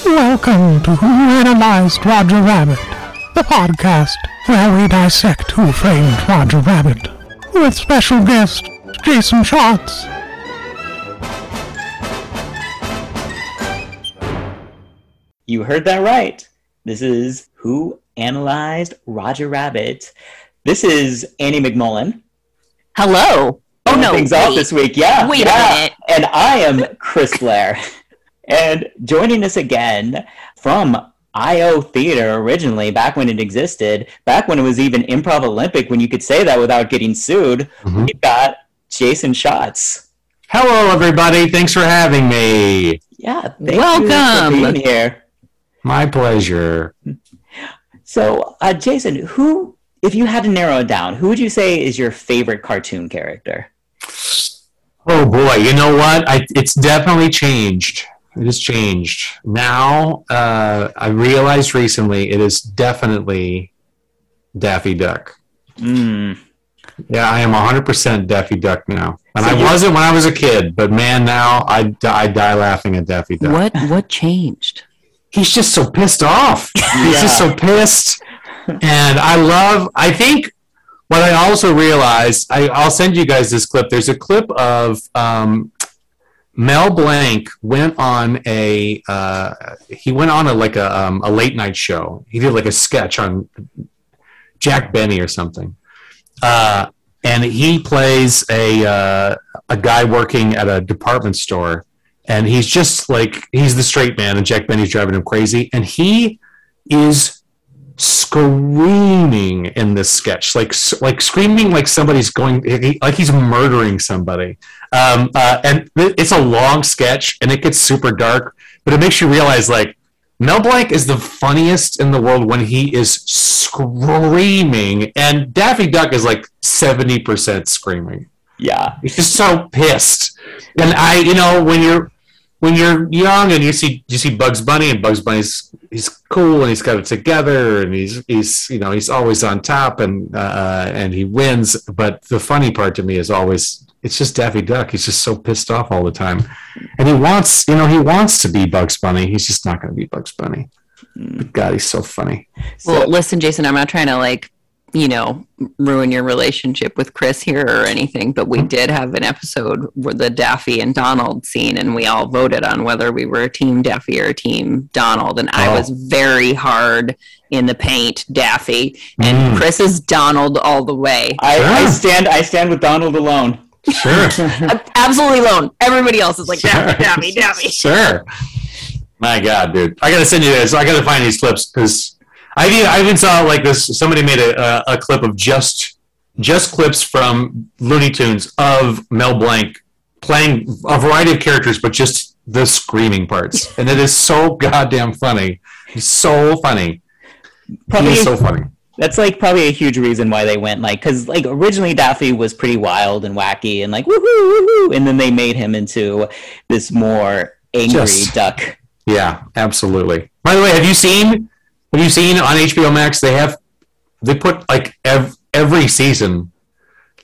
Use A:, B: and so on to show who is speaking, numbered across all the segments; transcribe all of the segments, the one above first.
A: Welcome to Who Analyzed Roger Rabbit, the podcast where we dissect Who Framed Roger Rabbit, with special guest Jason Schatz.
B: You heard that right. This is Who Analyzed Roger Rabbit. This is Annie McMullen.
C: Hello. Oh no!
B: Things off this week, yeah.
C: Wait a minute.
B: And I am Chris Blair. and joining us again from IO Theater originally, back when it existed, back when it was even Improv Olympic, when you could say that without getting sued,
D: Mhm.
B: we've got Jason Schatz.
D: Hello, everybody. Thanks for having me.
B: Yeah, thank
C: Welcome.
B: you for being here.
D: My pleasure.
B: So, uh, Jason, who, if you had to narrow it down, who would you say is your favorite cartoon character?
D: Oh boy, you know what? I, it's definitely changed. It has changed. Now, uh, I realized recently it is definitely Daffy Duck.
B: Mm.
D: Yeah, I am 100% Daffy Duck now. And
B: So
D: I wasn't when I was a kid, but man, now I, I die laughing at Daffy Duck.
C: What what changed?
D: he's just so pissed off. He's just so pissed. And I love, I think what I also realized, I, I'll send you guys this clip. There's a clip of um, Mel Blanc went on a, uh, he went on a, like a, um, a late night show. He did like a sketch on Jack Benny or something. Uh, and he plays a, uh, a guy working at a department store and he's just like he's the straight man and jack benny's driving him crazy and he is screaming in this sketch like like screaming like somebody's going like he's murdering somebody um, uh, and it's a long sketch and it gets super dark but it makes you realize like mel blanc is the funniest in the world when he is screaming and daffy duck is like 70% screaming
B: Yeah.
D: He's just so pissed. And I, you know, when you're when you're young and you see you see Bugs Bunny and Bugs Bunny's he's cool and he's got it together and he's he's you know he's always on top and uh, and he wins. But the funny part to me is always it's just Daffy Duck. He's just so pissed off all the time, and he wants you know he wants to be Bugs Bunny. He's just not going to be Bugs Bunny. But God, he's so funny.
C: Well, listen, Jason, I'm not trying to like, you know, ruin your relationship with Chris here or anything, but we did have an episode where the Daffy and Donald scene, and we all voted on whether we were a team Daffy or a team Donald, and I
D: Oh.
C: was very hard in the paint Daffy, and
D: Mm.
C: Chris is Donald all the way.
B: I, I stand I stand with Donald alone.
D: Sure.
C: Absolutely alone. Everybody else is like Daffy, Daffy, Daffy.
D: Sure. My God, dude, I gotta send you this. I gotta find these clips because I even, I even saw like this. Somebody made a, a, a clip of just just clips from Looney Tunes of Mel Blanc playing a variety of characters, but just the screaming parts, and it is so goddamn funny. So funny.
B: Probably
D: He's so funny.
B: that's like probably a huge reason why they went like because like originally Daffy was pretty wild and wacky and like woohoo woohoo, and then they made him into this more angry
D: Just-
B: duck.
D: Yeah, absolutely. By the way, have you seen have you seen on HBO Max they have they put like ev- every season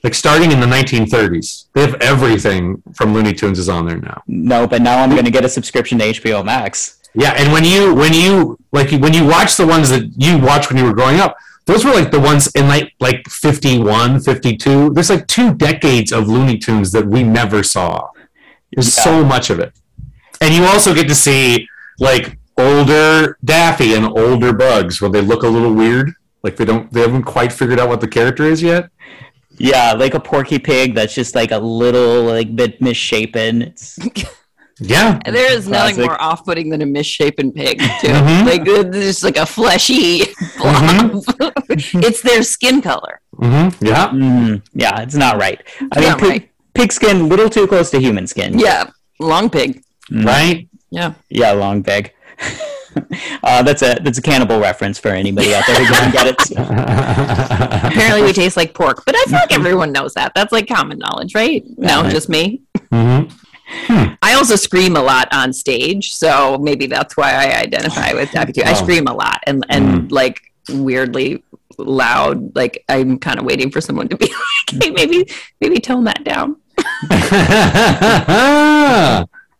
D: like starting in the 1930s. They have everything from Looney Tunes is on there now.
B: No, but now I'm gonna get a subscription to HBO Max.
D: Yeah, and when you when you like when you watch the ones that you watched when you were growing up, those were like the ones in like like 51, 52. There's like two decades of Looney Tunes that we never saw. There's
B: Yeah.
D: so much of it. And you also get to see like older Daffy and older Bugs where they look a little weird. Like they don't they haven't quite figured out what the character is yet.
B: Yeah, like a Porky Pig that's just like a little like bit misshapen. It's
D: Yeah.
C: There is nothing more off-putting than a misshapen pig, too.
D: Mhm.
C: Like it's just like a fleshy blob. it's their skin color.
D: hmm Yeah.
B: mm, yeah, it's not right. I
C: Not
B: mean, pig,
C: right.
B: pig skin little too close to human skin.
C: Yeah, long pig.
D: Right?
C: Yeah,
B: Yeah, long pig. uh, that's a that's a cannibal reference for anybody out there who doesn't get it.
C: apparently we taste like pork, but I feel like everyone knows that. That's like common knowledge, right? No,
B: Yeah.
C: just me.
D: Mhm.
C: I also scream a lot on stage, so maybe that's why I identify with Daffy too. I
D: Oh.
C: scream a lot and and like weirdly loud. Like I'm kind of waiting for someone to be like, "Hey, maybe maybe tone that down."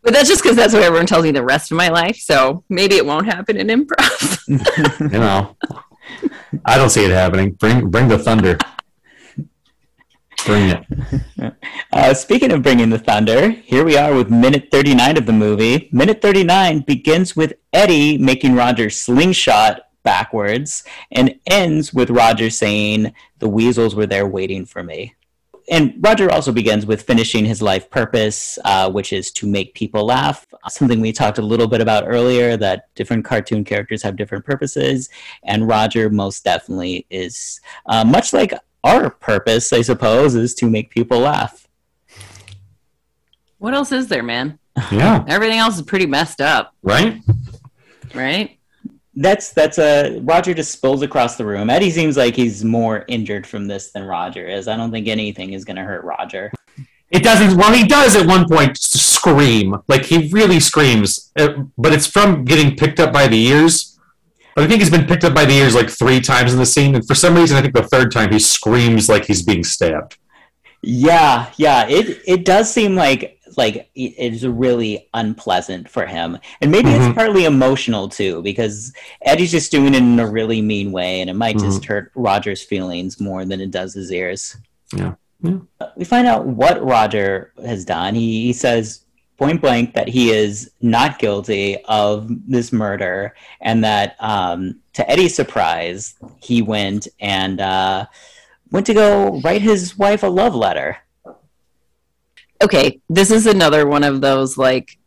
C: But that's just because that's what everyone tells me the rest of my life. So maybe it won't happen in improv.
D: You know, I don't see it happening. Bring bring the thunder. Bring it.
B: Uh, speaking of bringing the thunder, here we are with minute 39 of the movie. Minute 39 begins with Eddie making Roger slingshot backwards and ends with Roger saying, The weasels were there waiting for me. And Roger also begins with finishing his life purpose, uh, which is to make people laugh. Something we talked a little bit about earlier that different cartoon characters have different purposes. And Roger most definitely is uh, much like our purpose, I suppose, is to make people laugh.
C: what else is there, man?
D: Yeah.
C: Everything else is pretty messed up,
D: Right.
C: right?
B: That's that's a Roger just spills across the room. Eddie seems like he's more injured from this than Roger is. I don't think anything is going to hurt Roger.
D: It doesn't. Well, he does at one point scream. Like he really screams, uh, but it's from getting picked up by the ears. But I think he's been picked up by the ears like three times in the scene, and for some reason, I think the third time he screams like he's being stabbed.
B: Yeah, yeah. It it does seem like like it is really unpleasant for him, and maybe it's
D: Mhm.
B: partly emotional too, because Eddie's just doing it in a really mean way, and it might just hurt Roger's feelings more than it does his ears.
D: Yeah. Yeah.
B: We find out what Roger has done. He, he says point blank that he is not guilty of this murder, and that um, to Eddie's surprise, he went and uh, went to go write his wife a love letter.
C: Okay, this is another one of those like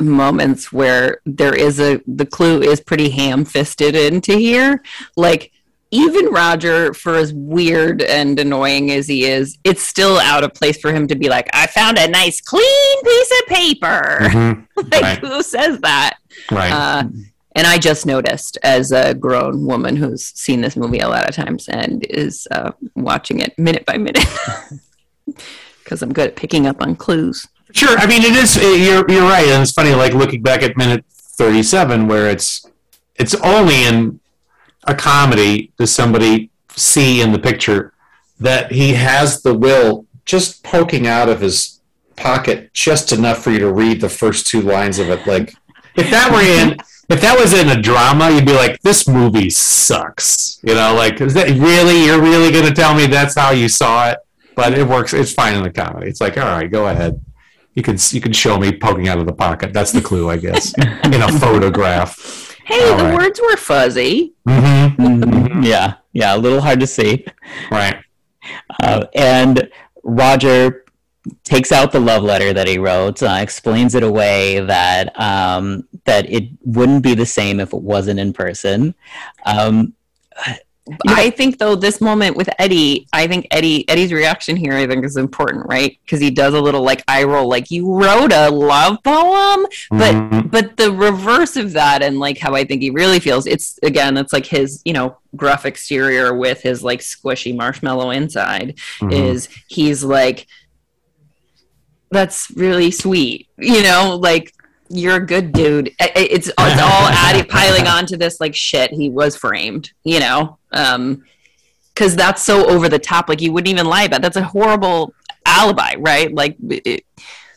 C: moments where there is a the clue is pretty ham-fisted into here. Like even Roger, for as weird and annoying as he is, it's still out of place for him to be like, "I found a nice clean piece of paper."
D: Mhm.
C: like
D: Right.
C: who says that?
D: Right.
C: Uh, and I just noticed, as a grown woman who's seen this movie a lot of times and is uh, watching it minute by minute, because I'm good at picking up on clues.
D: Sure. I mean, it is. Eh, you're you're right, and it's funny. Like looking back at minute thirty-seven, where it's it's only in a comedy does somebody see in the picture that he has the will just poking out of his pocket just enough for you to read the first two lines of it. Like if that were in. If that was in a drama, you'd be like, "This movie sucks." You know, like, is that really? You're really going to tell me that's how you saw it? But it works. It's fine in the comedy. It's like, all right, go ahead you can you can show me poking out of the pocket. That's the clue, I guess, in a photograph.
C: Hey,
D: All
C: the
D: right.
C: words were fuzzy.
D: Mm-hmm.
B: Mhm. Yeah, yeah, a little hard to see.
D: Right.
B: Uh, and Roger takes out the love letter that he wrote, uh, explains it away that um, that it wouldn't be the same if it wasn't in person. Um,
C: I think though this moment with Eddie, I think Eddie Eddie's reaction here I think is important, right? Because he does a little like eye roll, like you wrote a love poem, but
D: Mhm.
C: but the reverse of that and like how I think he really feels, it's again, it's like his you know gruff exterior with his like squishy marshmallow inside
D: Mhm.
C: is he's like that's really sweet you know like you're a good dude it's, it's all added piling onto this like shit he was framed you know um because that's so over the top like you wouldn't even lie about that's a horrible alibi right like it,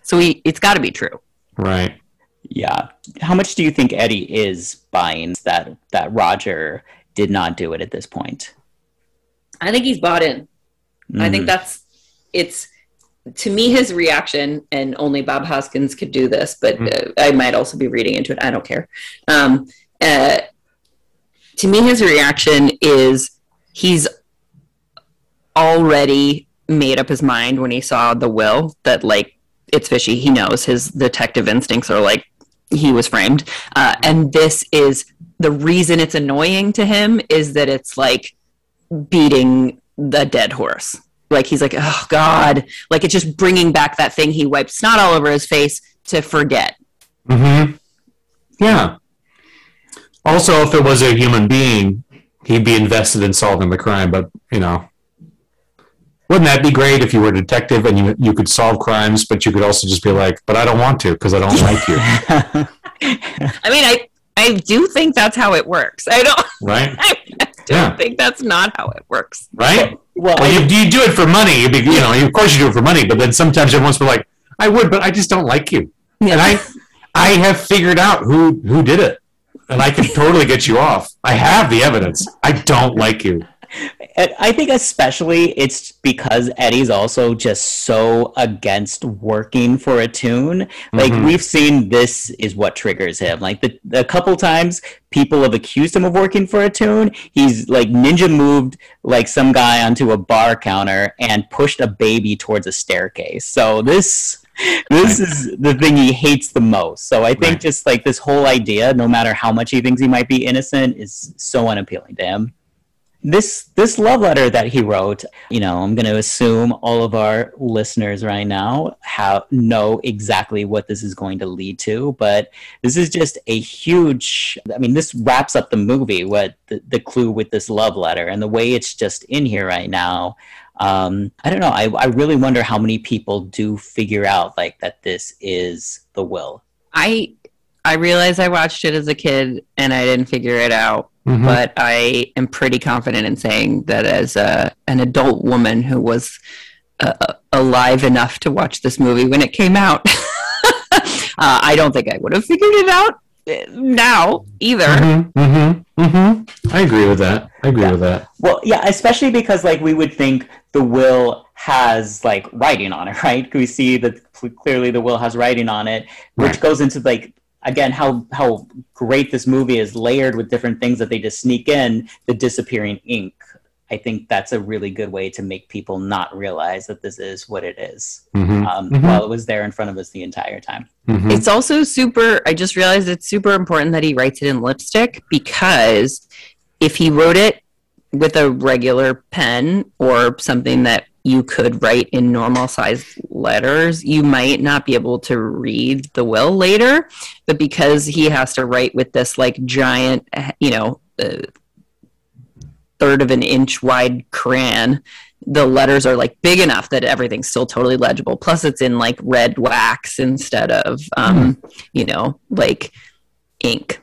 C: so he it's got to be true
D: right.
B: yeah, how much do you think Eddie is buying that that Roger did not do it at this point?
C: i think he's bought in I think
B: Mhm.
C: that's it's to me his reaction, and only Bob Hoskins could do this, but uh, I might also be reading into it. I don't care. Um, uh, to me, his reaction is he's already made up his mind when he saw the will that like it's fishy. He knows his detective instincts are like he was framed, uh, and this is the reason it's annoying to him is that it's like beating the dead horse. Like he's like, oh God, like it's just bringing back that thing he wiped snot all over his face to forget.
D: Mm-hmm. Yeah. Also, if it was a human being, he'd be invested in solving the crime. But you know, wouldn't that be great if you were a detective and you you could solve crimes, but you could also just be like, "But I don't want to because I don't like you."
C: I mean, I I do think that's how it works. I don't.
D: Right.
C: I don't
D: Yeah.
C: think that's not how it works.
D: Right.
B: well,
D: Well, you, you do it for money. You, be, you know, of course you do it for money, but then sometimes everyone's be like, "I would, but I just don't like you."
C: Yeah.
D: and I I have figured out who who did it, and I can totally get you off. I have the evidence. I don't like you.
B: I think especially it's because Eddie's also just so against working for a toon. Like
D: Mhm.
B: we've seen this is what triggers him. Like the a couple times people have accused him of working for a toon. He's like ninja moved like some guy onto a bar counter and pushed a baby towards a staircase. So this this is the thing he hates the most. So I think
D: Right.
B: just like this whole idea, no matter how much he thinks he might be innocent, is so unappealing to him this this love letter that he wrote you know i'm going to assume all of our listeners right now have know exactly what this is going to lead to but this is just a huge i mean this wraps up the movie what the, the clue with this love letter and the way it's just in here right now um, i don't know. I, I really wonder how many people do figure out like that this is the will.
C: I I realized I watched it as a kid and I didn't figure it out,
D: Mhm.
C: but I am pretty confident in saying that as a, an adult woman who was uh, alive enough to watch this movie when it came out, uh, I don't think I would have figured it out. uh, now either.
D: Mhm, mhm, mhm. I agree with that. I agree
B: Yeah.
D: with that.
B: Well, yeah, especially because like we would think the will has like writing on it, right? We see that clearly the will has writing on it, which
D: Right.
B: goes into like again how how great this movie is layered with different things that they just sneak in. The disappearing ink. I think that's a really good way to make people not realize that this is what it is,
D: Mhm,
B: um,
D: Mhm.
B: while it was there in front of us the entire time.
D: mhm.
C: It's also super, I just realized it's super important that he writes it in lipstick because if he wrote it with a regular pen or something that you could write in normal sized letters, you might not be able to read the will later. But because he has to write with this like giant, you know, uh, third of an inch wide crayon, the letters are like big enough that everything's still totally legible. Plus, it's in like red wax instead of, um, you know, like ink.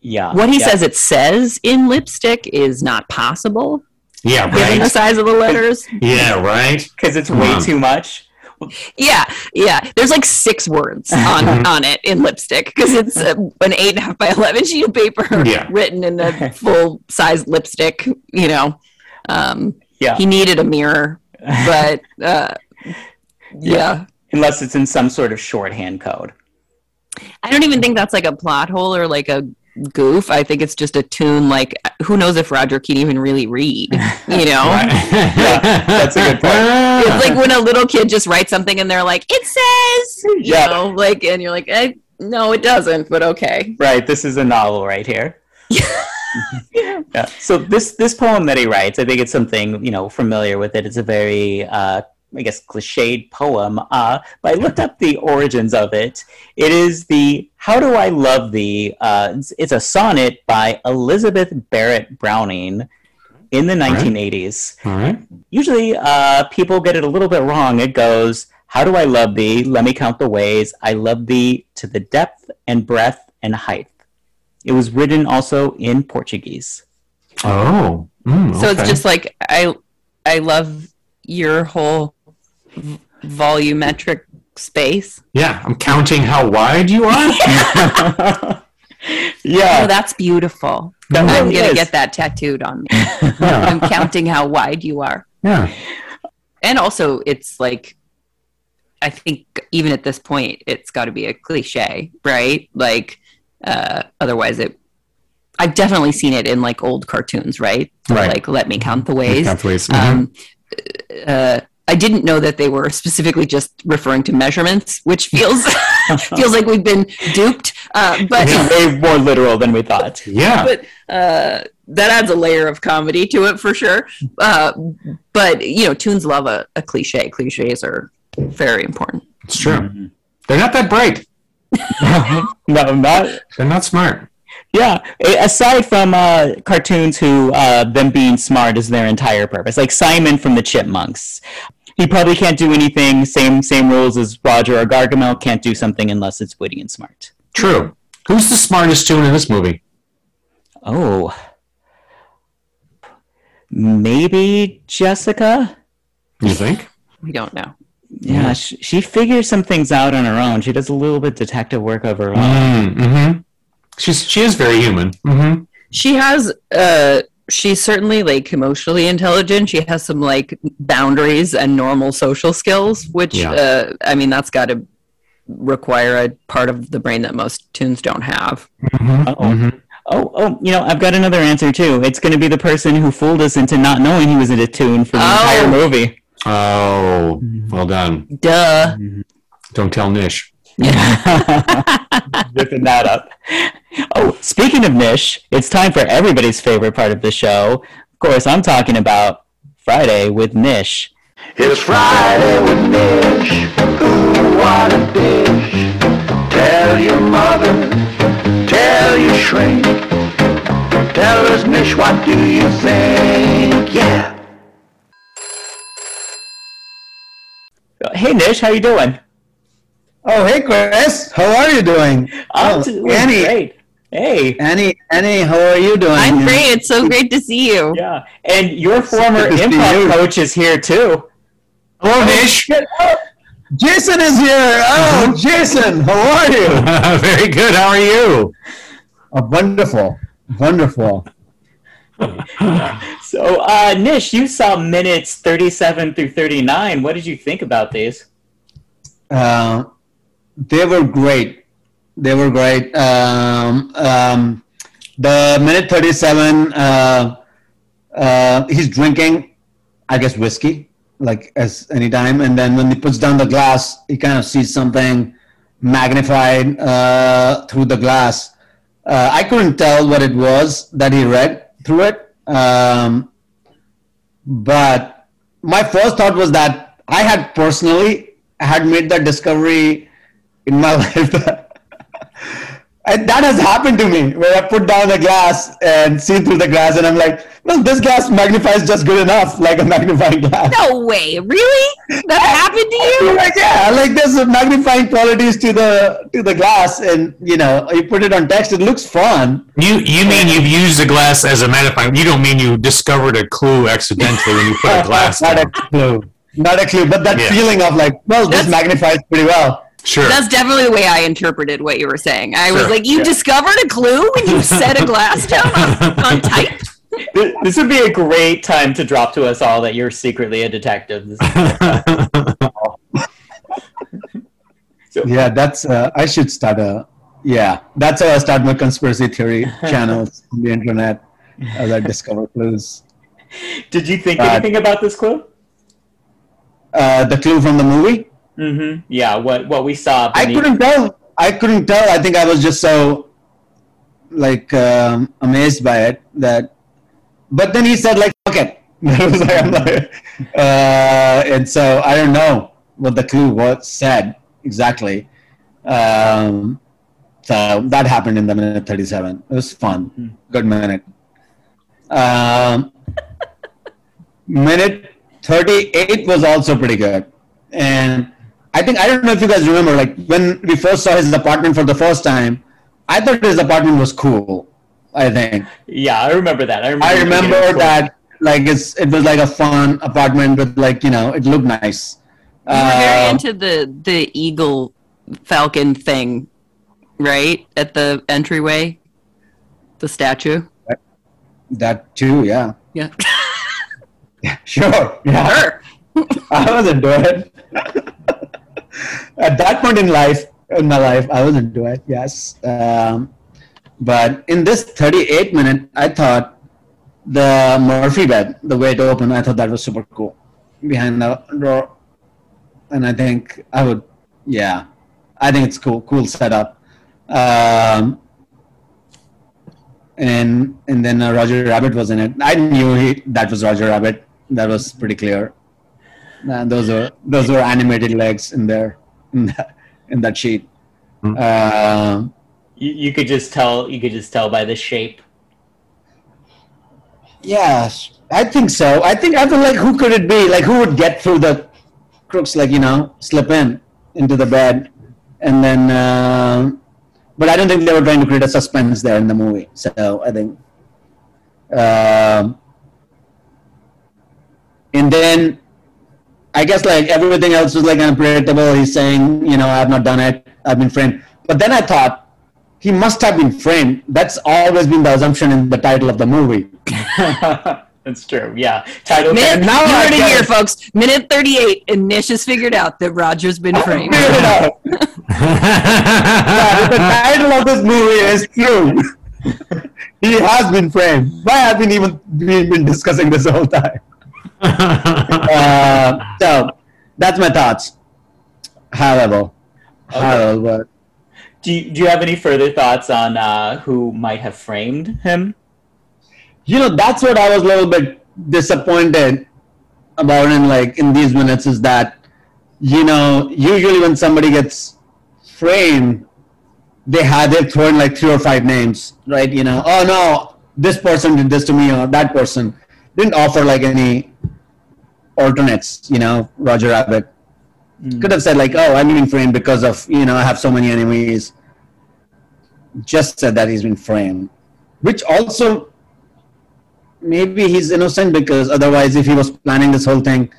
B: Yeah,
C: What he
B: yeah.
C: says it says in lipstick is not possible
D: yeah,
C: given the size of the letters.
D: Yeah, right.
B: because it's way
D: on.
B: too much.
C: Yeah, yeah. There's like six words on on it in lipstick because it's uh, an eight and a half by eleven sheet of paper
D: Yeah.
C: written in a full size lipstick. You know, um,
B: Yeah.
C: he needed a mirror, but uh, yeah.
B: Unless it's in some sort of shorthand code.
C: I don't even think that's like a plot hole or like a goof. I think it's just a toon. Like, who knows if Roger can even really read? You know.
B: that's a good point.
C: It's like when a little kid just writes something and they're like, "It says," you
B: Yeah.
C: know, like, and you're like, eh, "No, it doesn't," but okay.
B: Right, this is a novel right here. yeah. So this this poem that he writes, I think it's something you know familiar with it. It's a very uh, I guess cliched poem. Uh, but I looked up the origins of it. It is the "How Do I Love Thee." Uh, it's, it's a sonnet by Elizabeth Barrett Browning in the 1980s.
D: All right.
B: Usually, uh, people get it a little bit wrong. It goes, How do I love thee? Let me count the ways. I love thee to the depth and breadth and height. It was written also in Portuguese.
D: Oh. mm,
C: So it's just like I, I love your whole v- volumetric space.
D: yeah. I'm counting how wide you are.
C: Oh,
B: yeah,
C: that's beautiful.
B: that
C: I'm
B: really
C: gonna get that tattooed on me.
D: yeah.
C: I'm counting how wide you are.
D: Yeah.
C: and also it's like i think even at this point it's got to be a cliche right like uh otherwise it i've definitely seen it in like old cartoons right
D: Right.
C: like let me count the ways
D: Count the ways. Mhm.
C: um uh I didn't know that they were specifically just referring to measurements, which feels feels like we've been duped. Uh, but
B: It's way more literal than we thought.
D: yeah.
C: but uh, that adds a layer of comedy to it for sure. Uh, but you know, toons love a, a cliche. Cliches are very important.
D: It's true. They're not that bright.
B: no, not
D: They're not smart.
B: Yeah, aside from uh, cartoons who uh, them being smart is their entire purpose. Like Simon from the Chipmunks, he probably can't do anything. Same same rules as Roger or Gargamel can't do something unless it's witty and smart.
D: True. Who's the smartest toon in this movie?
B: Oh, maybe Jessica.
D: You think?
C: We don't know.
B: Yeah, she, she figures some things out on her own. She does a little bit detective work of her own.
D: Mm, hmm She's she is very human. hmm
C: She has uh she's certainly like emotionally intelligent. She has some like boundaries and normal social skills, which
D: Yeah.
C: uh I mean that's got to require a part of the brain that most toons don't have.
B: Oh. Oh, oh, you know, I've got another answer too. It's going to be the person who fooled us into not knowing he was in a toon for the
C: Oh.
B: entire movie.
D: Oh, well done.
C: Duh.
D: Don't tell Nish.
B: Ripping that up. Oh, speaking of Nish, it's time for everybody's favorite part of the show. Of course, I'm talking about Friday with Nish.
E: It's Friday with Nish. Ooh, what a dish. Tell your mother, tell your shrink. Tell us, Nish, what do you think? Yeah.
B: Hey, Nish, how you doing?
F: Oh, hey, Chris. How are you doing?
B: I'm
F: oh,
B: doing
F: Annie,
B: great. Hey.
F: Annie, Annie, how are you doing?
C: I'm great. It's so great to see you.
B: Yeah, and your former
F: good
B: improv coach is here too.
D: Hello, Nish.
F: Jason is here. Oh, Jason, how are you?
D: very good. How are you?
F: Oh, wonderful, wonderful.
B: So, uh, Nish, you saw minutes 37 through 39. What did you think about these?
F: Uh, they were great. They were great. Um, um, the minute 37, uh, uh, he's drinking, I guess, whiskey, like as any time. And then when he puts down the glass, he kind of sees something magnified uh, through the glass. Uh, I couldn't tell what it was that he read through it. Um, but my first thought was that I had personally had made that discovery in my life. and that has happened to me where I put down a glass and see through the glass, and I'm like, well, this glass magnifies just good enough, like a magnifying glass.
C: No way. Really? That happened to you?
F: Like, yeah, like there's magnifying qualities to the to the glass, and you know, you put it on text, it looks fun.
D: You you mean you've used the glass as a magnifying? You don't mean you discovered a clue accidentally when you put a glass
F: not a clue, not a clue, but that
D: Yeah.
F: feeling of like, well, this
C: That's-
F: magnifies pretty well.
D: Sure.
C: That's definitely the way I interpreted what you were saying. I was like, you discovered a clue when you set a glass down on, on type?
B: This would be a great time to drop to us all that you're secretly a detective. This-
F: Yeah, that's. Uh, I should start a. Yeah, that's how I start my conspiracy theory channels on the internet as I discover clues.
B: Did you think
F: Uh,
B: anything about this clue?
F: Uh, the clue from the movie.
B: Mm-hmm. Yeah, what what we saw.
F: I couldn't tell. I couldn't tell. I think I was just so like um, amazed by it that. But then he said like, "Fuck it." That was like, I'm like, uh, and so I don't know what the clue was said exactly. Um, so that happened in the minute 37. It was fun. Good minute. Um, minute 38 was also pretty good. And I think, I don't know if you guys remember, like when we first saw his apartment for the first time, I thought his apartment was cool. I think.
B: Yeah, I remember that. I remember.
F: I
B: you thinking it
F: remember
B: was cool.
F: that like it's it was like a fun apartment with like you know it looked nice.
C: You were very
F: Uh,
C: into the, the eagle falcon thing, right? At the entryway? The statue?
F: that too, yeah,
C: Yeah.
F: sure, yeah.
C: Sure.
F: I was into it. At that point in life, in my life, I was into it. Yes, um, but in this 38 minute, I thought the Murphy bed, the way it opened, I thought that was super cool behind the door, and I think I would, yeah, I think it's cool, cool setup. Um, and and then uh, Roger Rabbit was in it. I knew he, that was Roger Rabbit. That was pretty clear. And those are those were animated legs in there in that, in that sheet.
D: Hmm.
F: Um,
B: You, you could just tell. You could just tell by the shape.
F: yes, I think so. I think I feel like who could it be? Like who would get through the crooks? Like you know, slip in into the bed, and then. Uh, but I don't think they were trying to create a suspense there in the movie. So I think. Um, and then I guess like everything else was like unpredictable. He's saying, you know, I've not done it. I've been framed. But then I thought he must have been framed. That's always been the assumption in the title of the movie.
B: That's true. Yeah. Title.
C: Minute,
F: now
C: you
F: I
C: heard it here,
F: it.
C: folks. Minute 38, and Nish has figured out that Roger's been framed.
F: Figure it out. Yeah, the title of this movie is true. he has been framed. Why have we even been, been discussing this the whole time? Uh, so that's my thoughts. However, however,
B: Do you, do you have any further thoughts on uh, who might have framed him?
F: you know that's what I was a little bit disappointed about in like in these minutes is that you know usually when somebody gets framed they had they throw in like three or five names right you know oh no this person did this to me or that person didn't offer like any alternates you know roger rabbit. Mm. Could have said like oh i'm being framed because of you know i have so many enemies. Just said that he's been framed. Which also maybe he's innocent because otherwise if he was planning this whole thing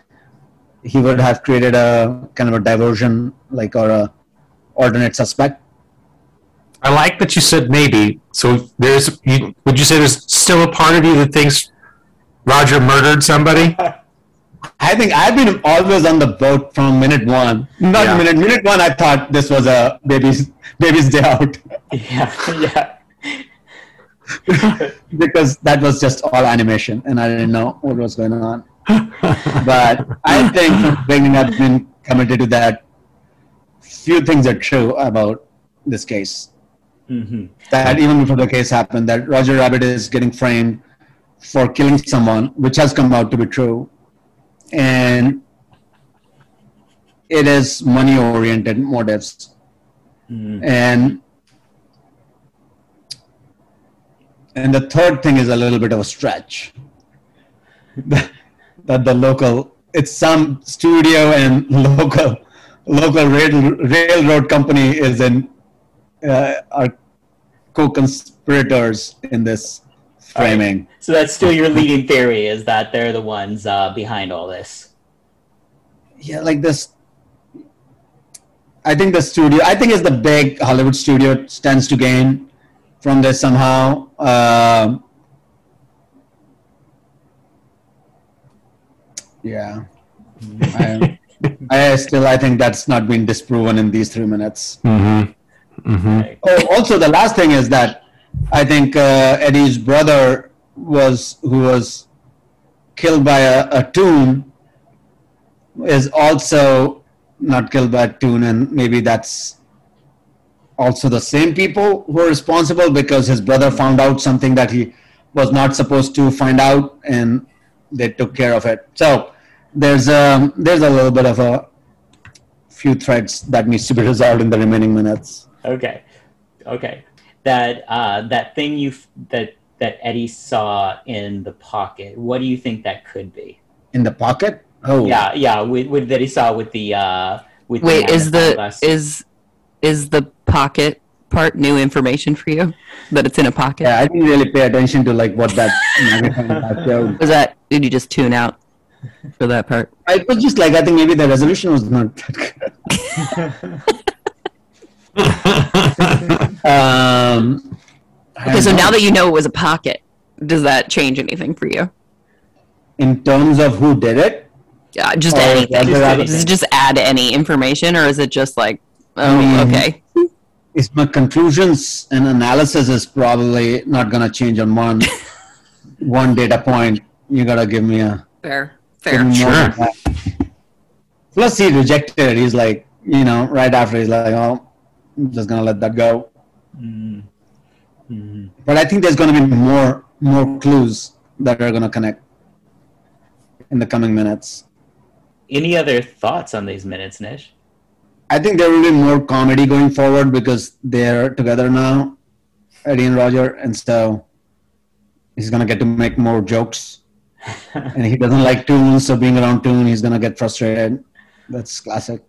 F: he would have created a kind of a diversion like or a alternate suspect.
D: I like that you said maybe. So there's, you, would you say there's still a part of you that thinks Roger murdered somebody?
F: i think i've been always on the boat from minute one not
D: Yeah.
F: minute minute one i thought this was a baby's baby's day out
B: Yeah. Yeah.
F: because that was just all animation and i didn't know what was going on but i think from the beginning i've been committed to that few things are true about this case
B: hmm
F: that even before the case happened, that Roger Rabbit is getting framed for killing someone, which has come out to be true, and it is money-oriented motives, and and the third thing is a little bit of a stretch. that that the local, it's some studio and local local rail, railroad company is in uh, are co-conspirators in this framing.
B: So that's still your leading theory is that they're the ones uh, behind all this.
F: Yeah, like this. I think the studio. I think it's the big Hollywood studio stands to gain from this somehow. Um, yeah, I, I still I think that's not been disproven in these three minutes.
D: Mm-hmm. Mm-hmm.
F: Oh, also the last thing is that I think uh, Eddie's brother was who was killed by a, a toon is also not killed by a toon, and maybe that's also the same people who are responsible because his brother found out something that he was not supposed to find out, and they took care of it. So there's a there's a little bit of a few threads that needs to be resolved in the remaining minutes.
B: Okay. Okay. That uh, that thing you that that Eddie saw in the pocket. What do you think that could be?
F: in the pocket. Oh,
B: Yeah, yeah. With, with that he saw with the uh, with the
C: Wait, is the
B: glass.
C: is is the pocket part new information for you? That it's in a pocket?
F: Yeah, I didn't really pay attention to like what that showed.
C: Was that did you just tune out for that part?
F: I was just like, I think maybe the resolution was not that good. Um,
C: Okay, so
F: don't
C: now that you know it was a pocket, does that change anything for you?
F: in terms of who did it,
C: Yeah, just anything.
B: Just
F: Rabbit.
C: Does it just add any information, or is it just like, oh,
F: Mm.
C: okay,
F: is my conclusions and analysis is probably not gonna change on one one data point. You gotta give me a
C: fair, fair.
D: Sure.
F: Plus, he rejected it. He's like, you know, right after he's like, oh, I'm just gonna let that go.
B: Mm. Mhm.
F: But I think there's to be more more clues that are to connect in the coming minutes.
B: Any other thoughts on these minutes, Nish?
F: I think there will be more comedy going forward because they're together now, Eddie and Roger, and so he's to get to make more jokes. and he doesn't like Toon, so being around Toon, he's to get frustrated. That's classic.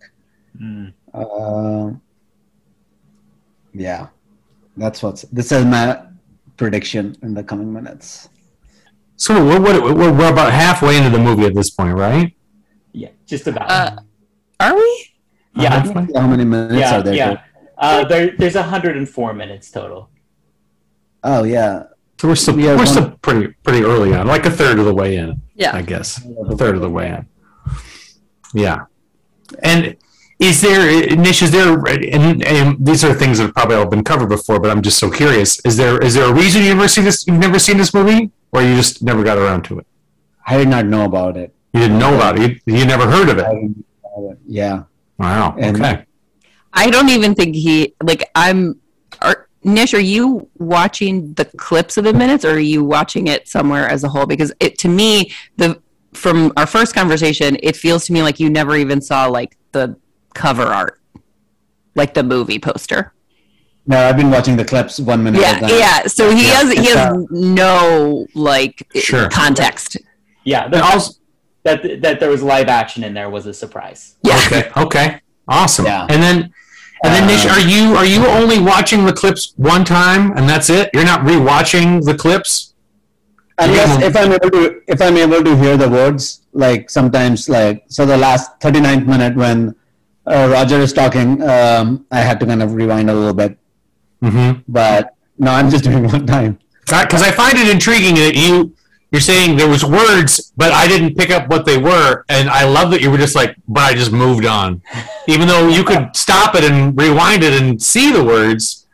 B: Mm.
F: Uh, yeah, that's what's. This is my prediction in the coming minutes.
D: So we're, what, we're, we're about halfway into the movie at this point, right?
B: Yeah, just about.
C: Uh, Are we?
B: yeah,
D: Hopefully.
F: How many minutes
B: yeah,
F: are there?
B: yeah. Uh, there, there's 104 minutes total.
F: Oh yeah.
D: So we're still
F: We have
D: we're still pretty pretty early on, like a third of the way in,
C: Yeah.
D: I guess. A third of the way in. Yeah. And is there Nish? Is there? And, and these are things that have probably all been covered before, but I'm just so curious. Is there is there a reason you've never seen this? You've never seen this movie, or you just never got around to it?
F: I did not know about it.
D: You didn't know about it. You, you never heard of
F: I
D: it.
F: didn't know it. Yeah.
D: Wow.
F: And-
D: Okay.
C: I don't even think he like I'm. Are, Nish, are you watching the clips of the minutes, or are you watching it somewhere as a whole? Because it to me the from our first conversation, it feels to me like you never even saw like the cover art, like the movie poster.
F: No, I've been watching the clips one minute
C: Yeah,
F: at
C: yeah. So he
F: Yeah.
C: has he has uh, no like
D: Sure.
C: context.
B: Yeah,
D: And
B: that,
D: also,
B: that that there was live action in there was a surprise.
C: Yeah.
D: okay. Okay. Awesome.
F: Yeah.
D: And then. And then, Nish, are you are you only watching the clips one time and that's it? You're not rewatching the clips?
F: Unless
D: Yeah.
F: if I'm able to if I'm able to hear the words, like sometimes like so the last 39th minute when uh, Roger is talking, um, I had to kind of rewind a little bit.
D: Mm-hmm.
F: But no, I'm just doing one time.
D: because I find it intriguing that you you're saying there was words, but I didn't pick up what they were, and I love that you were just like, but I just moved on, even though you could stop it and rewind it and see the words.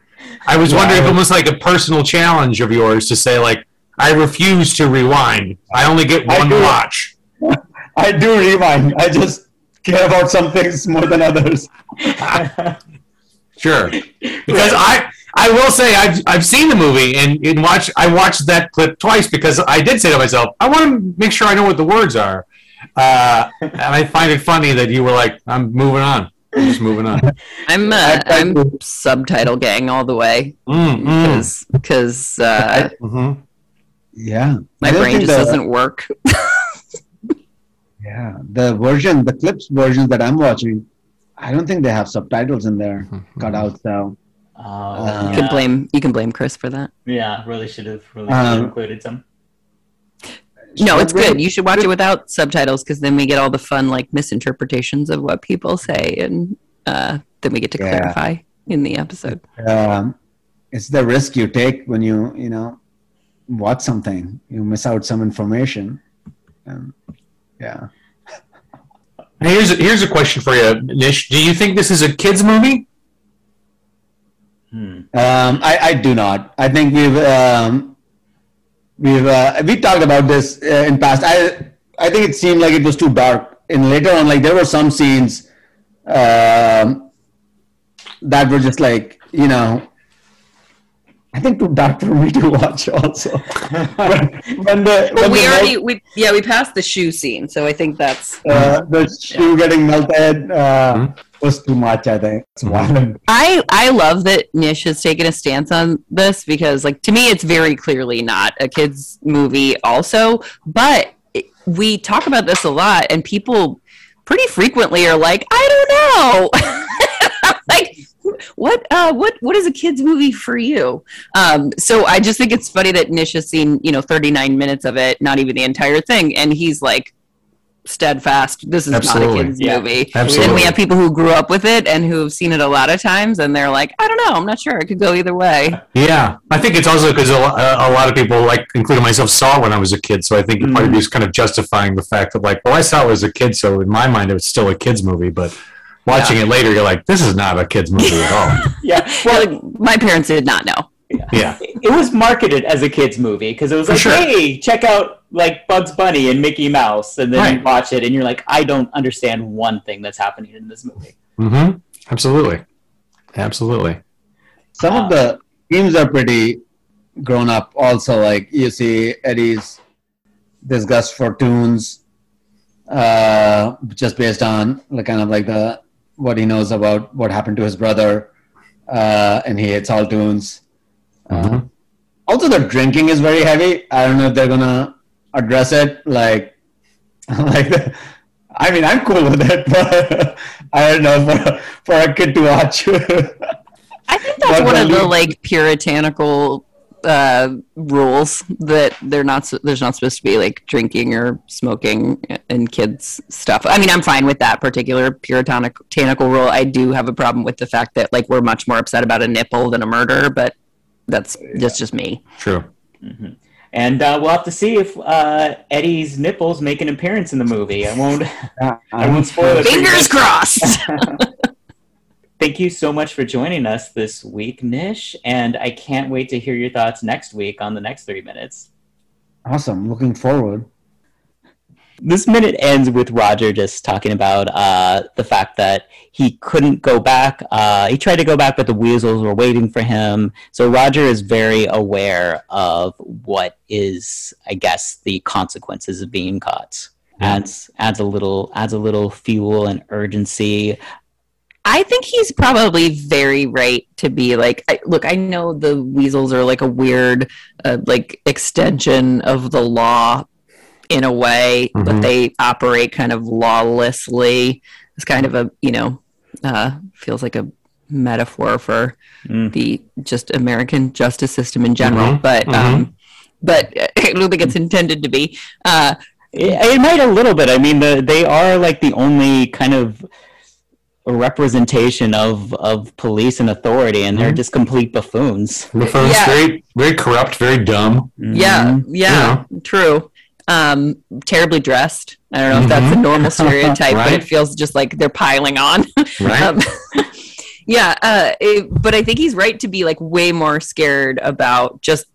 D: I was wondering if it was like a personal challenge of yours to say like, I refuse to rewind. I only get one
F: do.
D: watch.
F: I do rewind. I just care about some things more than others.
D: Sure, because I I will say I've I've seen the movie and, and watch I watched that clip twice because I did say to myself I want to make sure I know what the words are, uh, and I find it funny that you were like I'm moving on, I'm just moving on.
C: I'm uh,
F: I tried
C: I'm subtitle gang all the way
D: Mm, mm,
C: because uh,
D: mhm.
F: Yeah.
C: my
F: I
C: brain just
F: the-
C: doesn't work.
F: Yeah, the version, the clips versions that I'm watching, I don't think they have subtitles in there cut out. So
B: Oh,
F: Uh,
C: You can blame you can blame Chris for that.
B: Yeah, really should have really should
F: Um,
B: included some.
C: No, it's good. You should watch it without subtitles because then we get all the fun like misinterpretations of what people say, and uh, then we get to
F: Yeah.
C: clarify in the episode.
F: um, it's the risk you take when you you know watch something. You miss out some information. Um, yeah.
D: Hey, Here's a, here's a question for you, Nish. Do you think this is a kids movie?
B: Hmm.
F: Um, I, I do not. I think we've um, we've uh, we talked about this uh, in past. I I think it seemed like it was too dark. And later on, like there were some scenes um, that were just like you know. I think too dark for me to watch. Also, when, when the
C: But
F: when
C: we
F: the
C: already we yeah we passed the shoe scene, so I think that's
F: uh, the shoe getting melted uh,
D: Mhm.
F: was too much. I think it's
D: Mhm.
F: violent.
C: I I love that Nish has taken a stance on this because like to me it's very clearly not a kids movie also, but it- we talk about this a lot and people pretty frequently are like, I don't know. like what uh what what is a kids movie for you? Um so I just think it's funny that Nish has seen, you know, 39 minutes of it, not even the entire thing and he's like steadfast this is
D: Absolutely.
C: not a kids
B: Yeah.
C: movie
D: Absolutely.
C: then we have people who grew up with it and who have seen it a lot of times, and they're like, I don't know, I'm not sure. It could go either way.
D: Yeah, I think it's also because a, a lot of people, like including myself, saw it when I was a kid. So I think part of it is kind of justifying the fact that, like, well, I saw it as a kid, so in my mind, it was still a kids movie. But watching it later, you're like, this is not a kids movie at all.
B: Yeah,
C: Well,
B: well,
C: like, my parents did not know.
D: Yeah,
B: it was marketed as a kids movie because it was
D: For
B: like,
D: sure.
B: hey, check out like Bugs Bunny and Mickey Mouse, and then you watch it and you're like, I don't understand one thing that's happening in this movie.
D: mm-hmm. absolutely, absolutely.
F: some of the themes are pretty grown up also like you see eddie's disgust for toons uh, just based on the kind of like the what he knows about what happened to his brother uh, and he hates all toons. Uh,
D: Mhm.
F: also the drinking is very heavy. I don't know if they're gonna address it like like i mean i'm cool with it but i don't know for, for a kid to watch.
C: I think that's
F: But
C: one of the like puritanical uh, rules that they're not there's not supposed to be like drinking or smoking and kids stuff. I mean, I'm fine with that particular puritanical rule. I do have a problem with the fact that like we're much more upset about a nipple than a murder, but that's that's just me.
D: True.
B: And uh, we'll have to see if uh, Eddie's nipples make an appearance in the movie. I won't. I won't spoil it.
C: Fingers crossed.
B: Thank you so much for joining us this week, Nish, and I can't wait to hear your thoughts next week on the next three minutes.
F: Awesome. Looking forward.
B: This minute ends with Roger just talking about uh, the fact that he couldn't go back. Uh, he tried to go back, but the weasels were waiting for him. So Roger is very aware of what is, I guess, the consequences of being caught. Adds adds a little adds a little fuel and urgency.
C: I think he's probably very right to be like, I, look, I know the weasels are like a weird, uh, like extension of the law in a way, but
D: Mhm.
C: they operate kind of lawlessly. It's kind of a, you know, uh, feels like a metaphor for
B: Mm.
C: the just American justice system in general.
D: Mhm.
C: But,
D: Mhm.
C: um, but I don't think it's intended to be. Uh,
B: It, it might a little bit. I mean, the, they are like the only kind of representation of of police and authority, and they're
D: Mhm.
B: just complete buffoons.
D: Buffoon's
C: Yeah.
D: very, very corrupt, very dumb.
C: Yeah,
B: Mhm.
C: yeah, true. Um, terribly dressed. I don't know if that's a normal stereotype, but it feels just like they're piling on.
D: Right?
C: Um, yeah, uh, it- but I think he's right to be like way more scared about just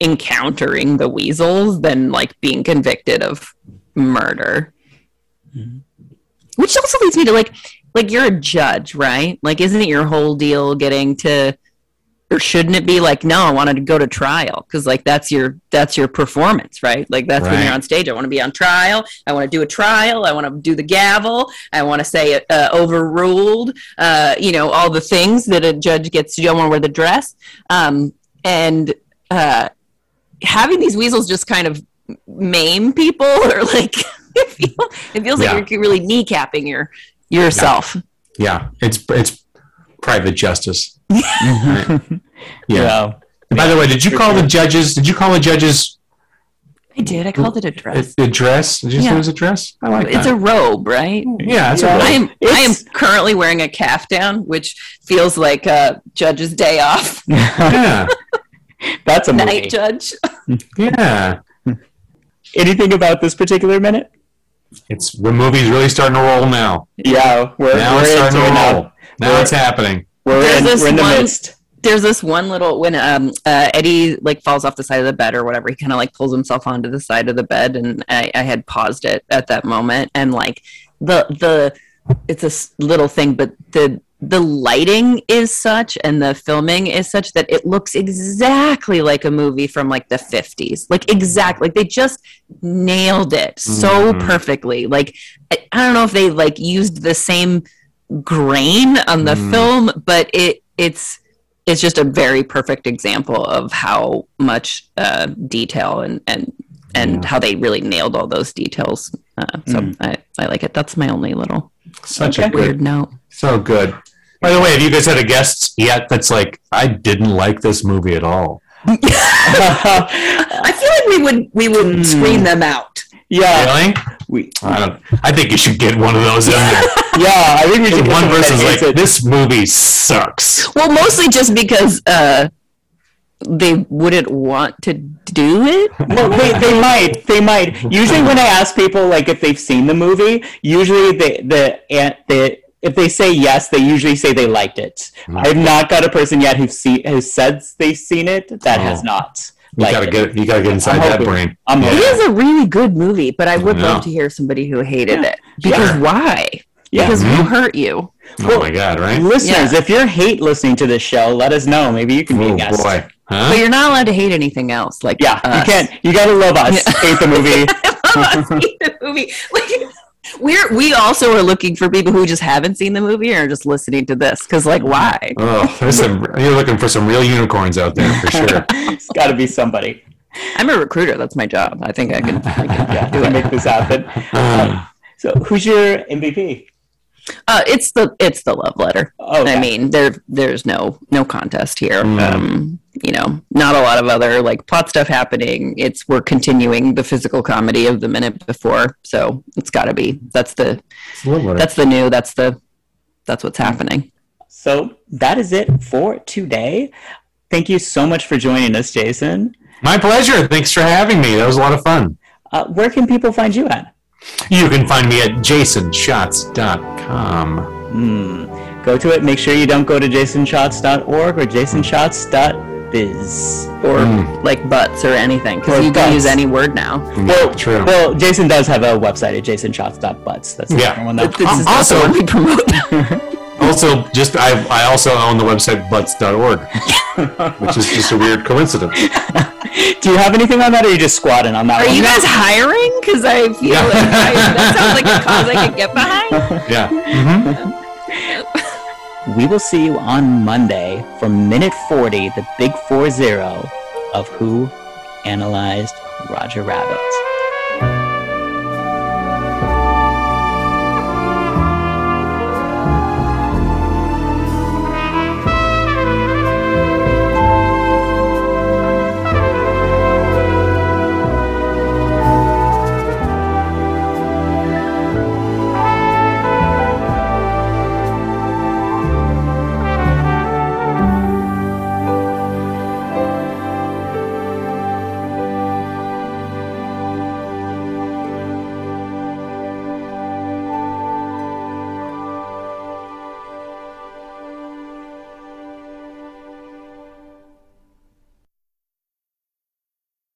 C: encountering the weasels than like being convicted of murder.
B: Mhm.
C: Which also leads me to like, like you're a judge, right? Like, isn't it your whole deal getting to or shouldn't it be like no i wanted to go to trial? Because like that's your that's your performance right? Like that's when you're on stage. I want to be on trial. I want to do a trial. I want to do the gavel. I want to say uh, overruled uh, you know all the things that a judge gets to do. I want to wear the dress. Um, and uh, having these weasels just kind of maim people or like it, feel, it feels
D: Yeah.
C: like you're really kneecapping your yourself
D: yeah. It's it's private justice.
B: Mhm.
D: Yeah.
B: Yeah.
D: By the way, did you call
B: sure.
D: the judges? Did you call the judges
C: i did i called it a dress
D: a, a dress? Did you say it was a dress? I like
C: it's
D: that.
C: a robe right
D: yeah, it's
B: Yeah.
D: a
C: I
D: robe.
C: am I am currently wearing a caftan, which feels like a judge's day off.
D: Yeah,
B: That's a movie.
C: Night judge.
D: yeah.
B: Anything about this particular minute?
D: It's the movie's really starting to roll now.
B: Yeah, we're,
D: Now
B: we're
D: it's starting to
B: it now.
D: roll. Now
B: We're-
D: it's happening.
B: We're
C: There's
B: in,
C: this
B: we're in the
C: one-
B: midst.
C: There's this one little when um uh, Eddie like falls off the side of the bed or whatever. He kind of like pulls himself onto the side of the bed, and I, I had paused it at that moment, and like the the it's a s- little thing, but the the lighting is such and the filming is such that it looks exactly like a movie from like the 50s like exactly like they just nailed it so
D: Mhm.
C: perfectly like I, I don't know if they like used the same grain on the
D: Mm.
C: film but it it's it's just a very perfect example of how much uh, detail and and and
D: Yeah.
C: how they really nailed all those details uh, so
B: Mm.
C: I, I like it that's my only little
D: Such a good,
C: weird note
D: so good. By the way, have you guys had a guest yet that's like, I didn't like this movie at all?
C: I feel like we would we would
B: Hmm.
C: screen them out.
B: yeah,
D: Really?
B: we,
D: I don't. I think you should get one of those in there.
B: yeah. I think we should
D: one
B: someone
D: person's like,
B: it.
D: this movie sucks.
C: Well, mostly just because uh, they wouldn't want to do it.
B: Well, they, they might. They might. Usually, when I ask people like if they've seen the movie, usually they the and the if they say yes, they usually say they liked it.
D: Hmm.
B: I've not got a person yet who see who said they've seen it that has
D: Oh.
B: not.
D: You
B: liked
D: gotta
B: it.
D: get. You gotta get inside
B: I'm
D: that
B: hoping.
D: brain.
B: I'm
D: Yeah.
C: It is a really good movie, but I would
D: Yeah.
C: love to hear somebody who hated
B: Yeah.
C: it. Because
B: Yeah.
C: why?
B: Yeah.
C: Because
D: Mhm.
C: who hurt you?
D: Oh my god! Right?
B: Listeners,
C: Yeah.
B: if you're hate listening to this show, let us know. Maybe you can be
D: Oh
B: a guest.
D: boy!
C: But you're not allowed to hate anything else. Like
B: Yeah, you can't. You gotta love us.
C: Yeah.
B: Hate the movie.
C: hate the movie. Like, we're we also are looking for people who just haven't seen the movie or are just listening to this. Because like, why?
D: Oh, there's some. You're looking for some real unicorns out there for sure.
B: it's got to be somebody.
C: I'm a recruiter. That's my job. I think I can. I can
B: Yeah,
C: do
B: to
C: it.
B: make this happen.
D: Uh,
B: So, who's your MVP?
C: Uh, it's the it's the love letter.
B: Oh,
C: I mean, there there's no no contest here.
D: Mm.
C: Um, you know, not a lot of other like plot stuff happening. It's we're continuing the physical comedy of the minute before, so it's got to be that's the
D: It's a little
C: that's the new that's the that's what's happening.
B: So that is it for today. Thank you so much for joining us, Jason.
D: My pleasure. Thanks for having me. That was a lot of fun.
B: Uh, where can people find you at?
D: You can find me at jasonshots.com.
B: Hmm. Go to it. Make sure you don't go to jasonshots.org or jasonshots.biz.
C: Or
D: Mm.
C: like butts or anything because you
B: butts.
C: can use any word now.
B: Well,
D: True.
B: Well, Jason does have a website at jasonshots.butts. That's the
D: Yeah.
B: different one. Though.
C: This is also- what we promote.
D: Also, just I, I also own the website butts.org, which is just a weird coincidence.
B: Do you have anything on that, or are you just squatting on that
C: Are
B: one?
C: you guys hiring? Because I feel
D: Yeah.
C: like I, that sounds like a cause I could get behind.
D: Yeah. hmm
B: We will see you on Monday for minute 40, the big 4 0 of Who Analyzed Roger Rabbit.